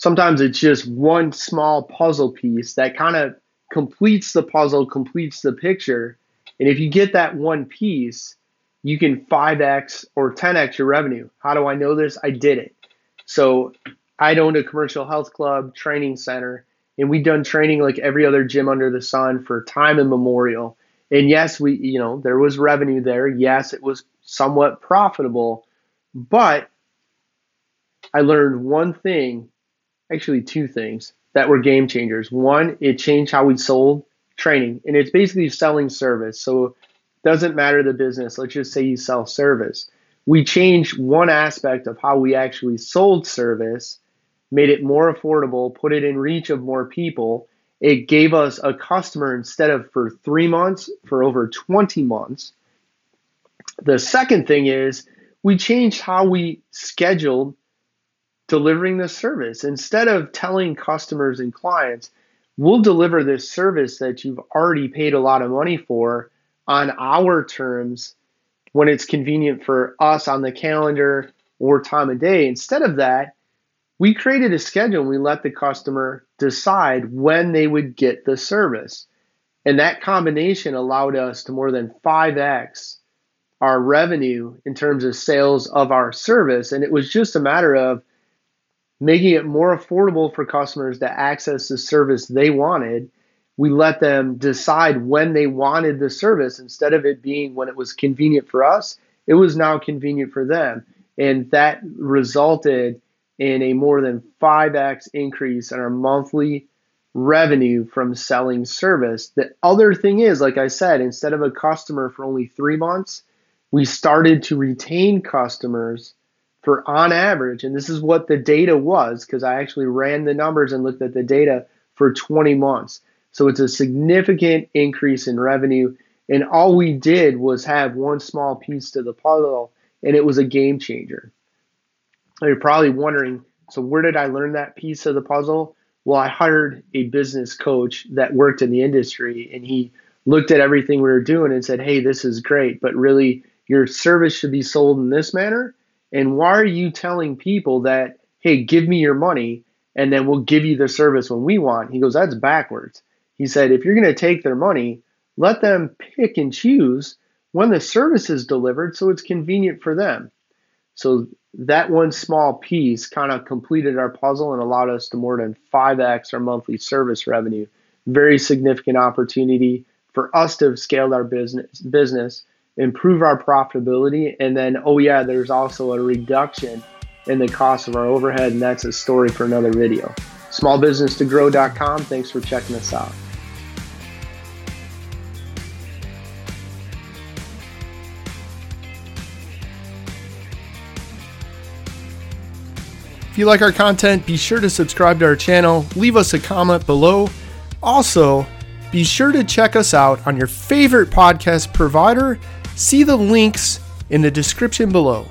sometimes it's just one small puzzle piece that kind of completes the puzzle, completes the picture. And if you get that one piece, you can 5x or 10x your revenue. How do I know this? I did it. So I owned a commercial health club training center, and we'd done training like every other gym under the sun for time immemorial. And yes, we, you know, there was revenue there. Yes, it was somewhat profitable, but I learned one thing, actually two things that were game changers. One, it changed how we sold training, and it's basically selling service. So it doesn't matter the business. Let's just say you sell service. We changed one aspect of how we actually sold service, made it more affordable, put it in reach of more people. It gave us a customer instead of for three months, for over 20 months. The second thing is we changed how we scheduled delivering this service. Instead of telling customers and clients, we'll deliver this service that you've already paid a lot of money for on our terms when it's convenient for us on the calendar or time of day. Instead of that, we created a schedule and we let the customer decide when they would get the service. And that combination allowed us to more than 5x our revenue in terms of sales of our service. And it was just a matter of making it more affordable for customers to access the service they wanted. We let them decide when they wanted the service instead of it being when it was convenient for us, it was now convenient for them. And that resulted in a more than 5x increase in our monthly revenue from selling service. The other thing is, like I said, instead of a customer for only three months, we started to retain customers for on average, and this is what the data was because I actually ran the numbers and looked at the data for 20 months. So it's a significant increase in revenue. And all we did was have one small piece to the puzzle, and it was a game changer. You're probably wondering so, where did I learn that piece of the puzzle? Well, I hired a business coach that worked in the industry, and he looked at everything we were doing and said, Hey, this is great, but really, your service should be sold in this manner and why are you telling people that, hey, give me your money and then we'll give you the service when we want? He goes, that's backwards. He said, if you're going to take their money, let them pick and choose when the service is delivered so it's convenient for them. So that one small piece kind of completed our puzzle and allowed us to more than 5x our monthly service revenue. Very significant opportunity for us to have scaled our business business improve our profitability. And then, oh, yeah, there's also a reduction in the cost of our overhead. And that's a story for another video. Smallbusinesstogrow.com. Thanks for checking us out. If you like our content, be sure to subscribe to our channel, leave us a comment below. Also, be sure to check us out on your favorite podcast provider See the links in the description below.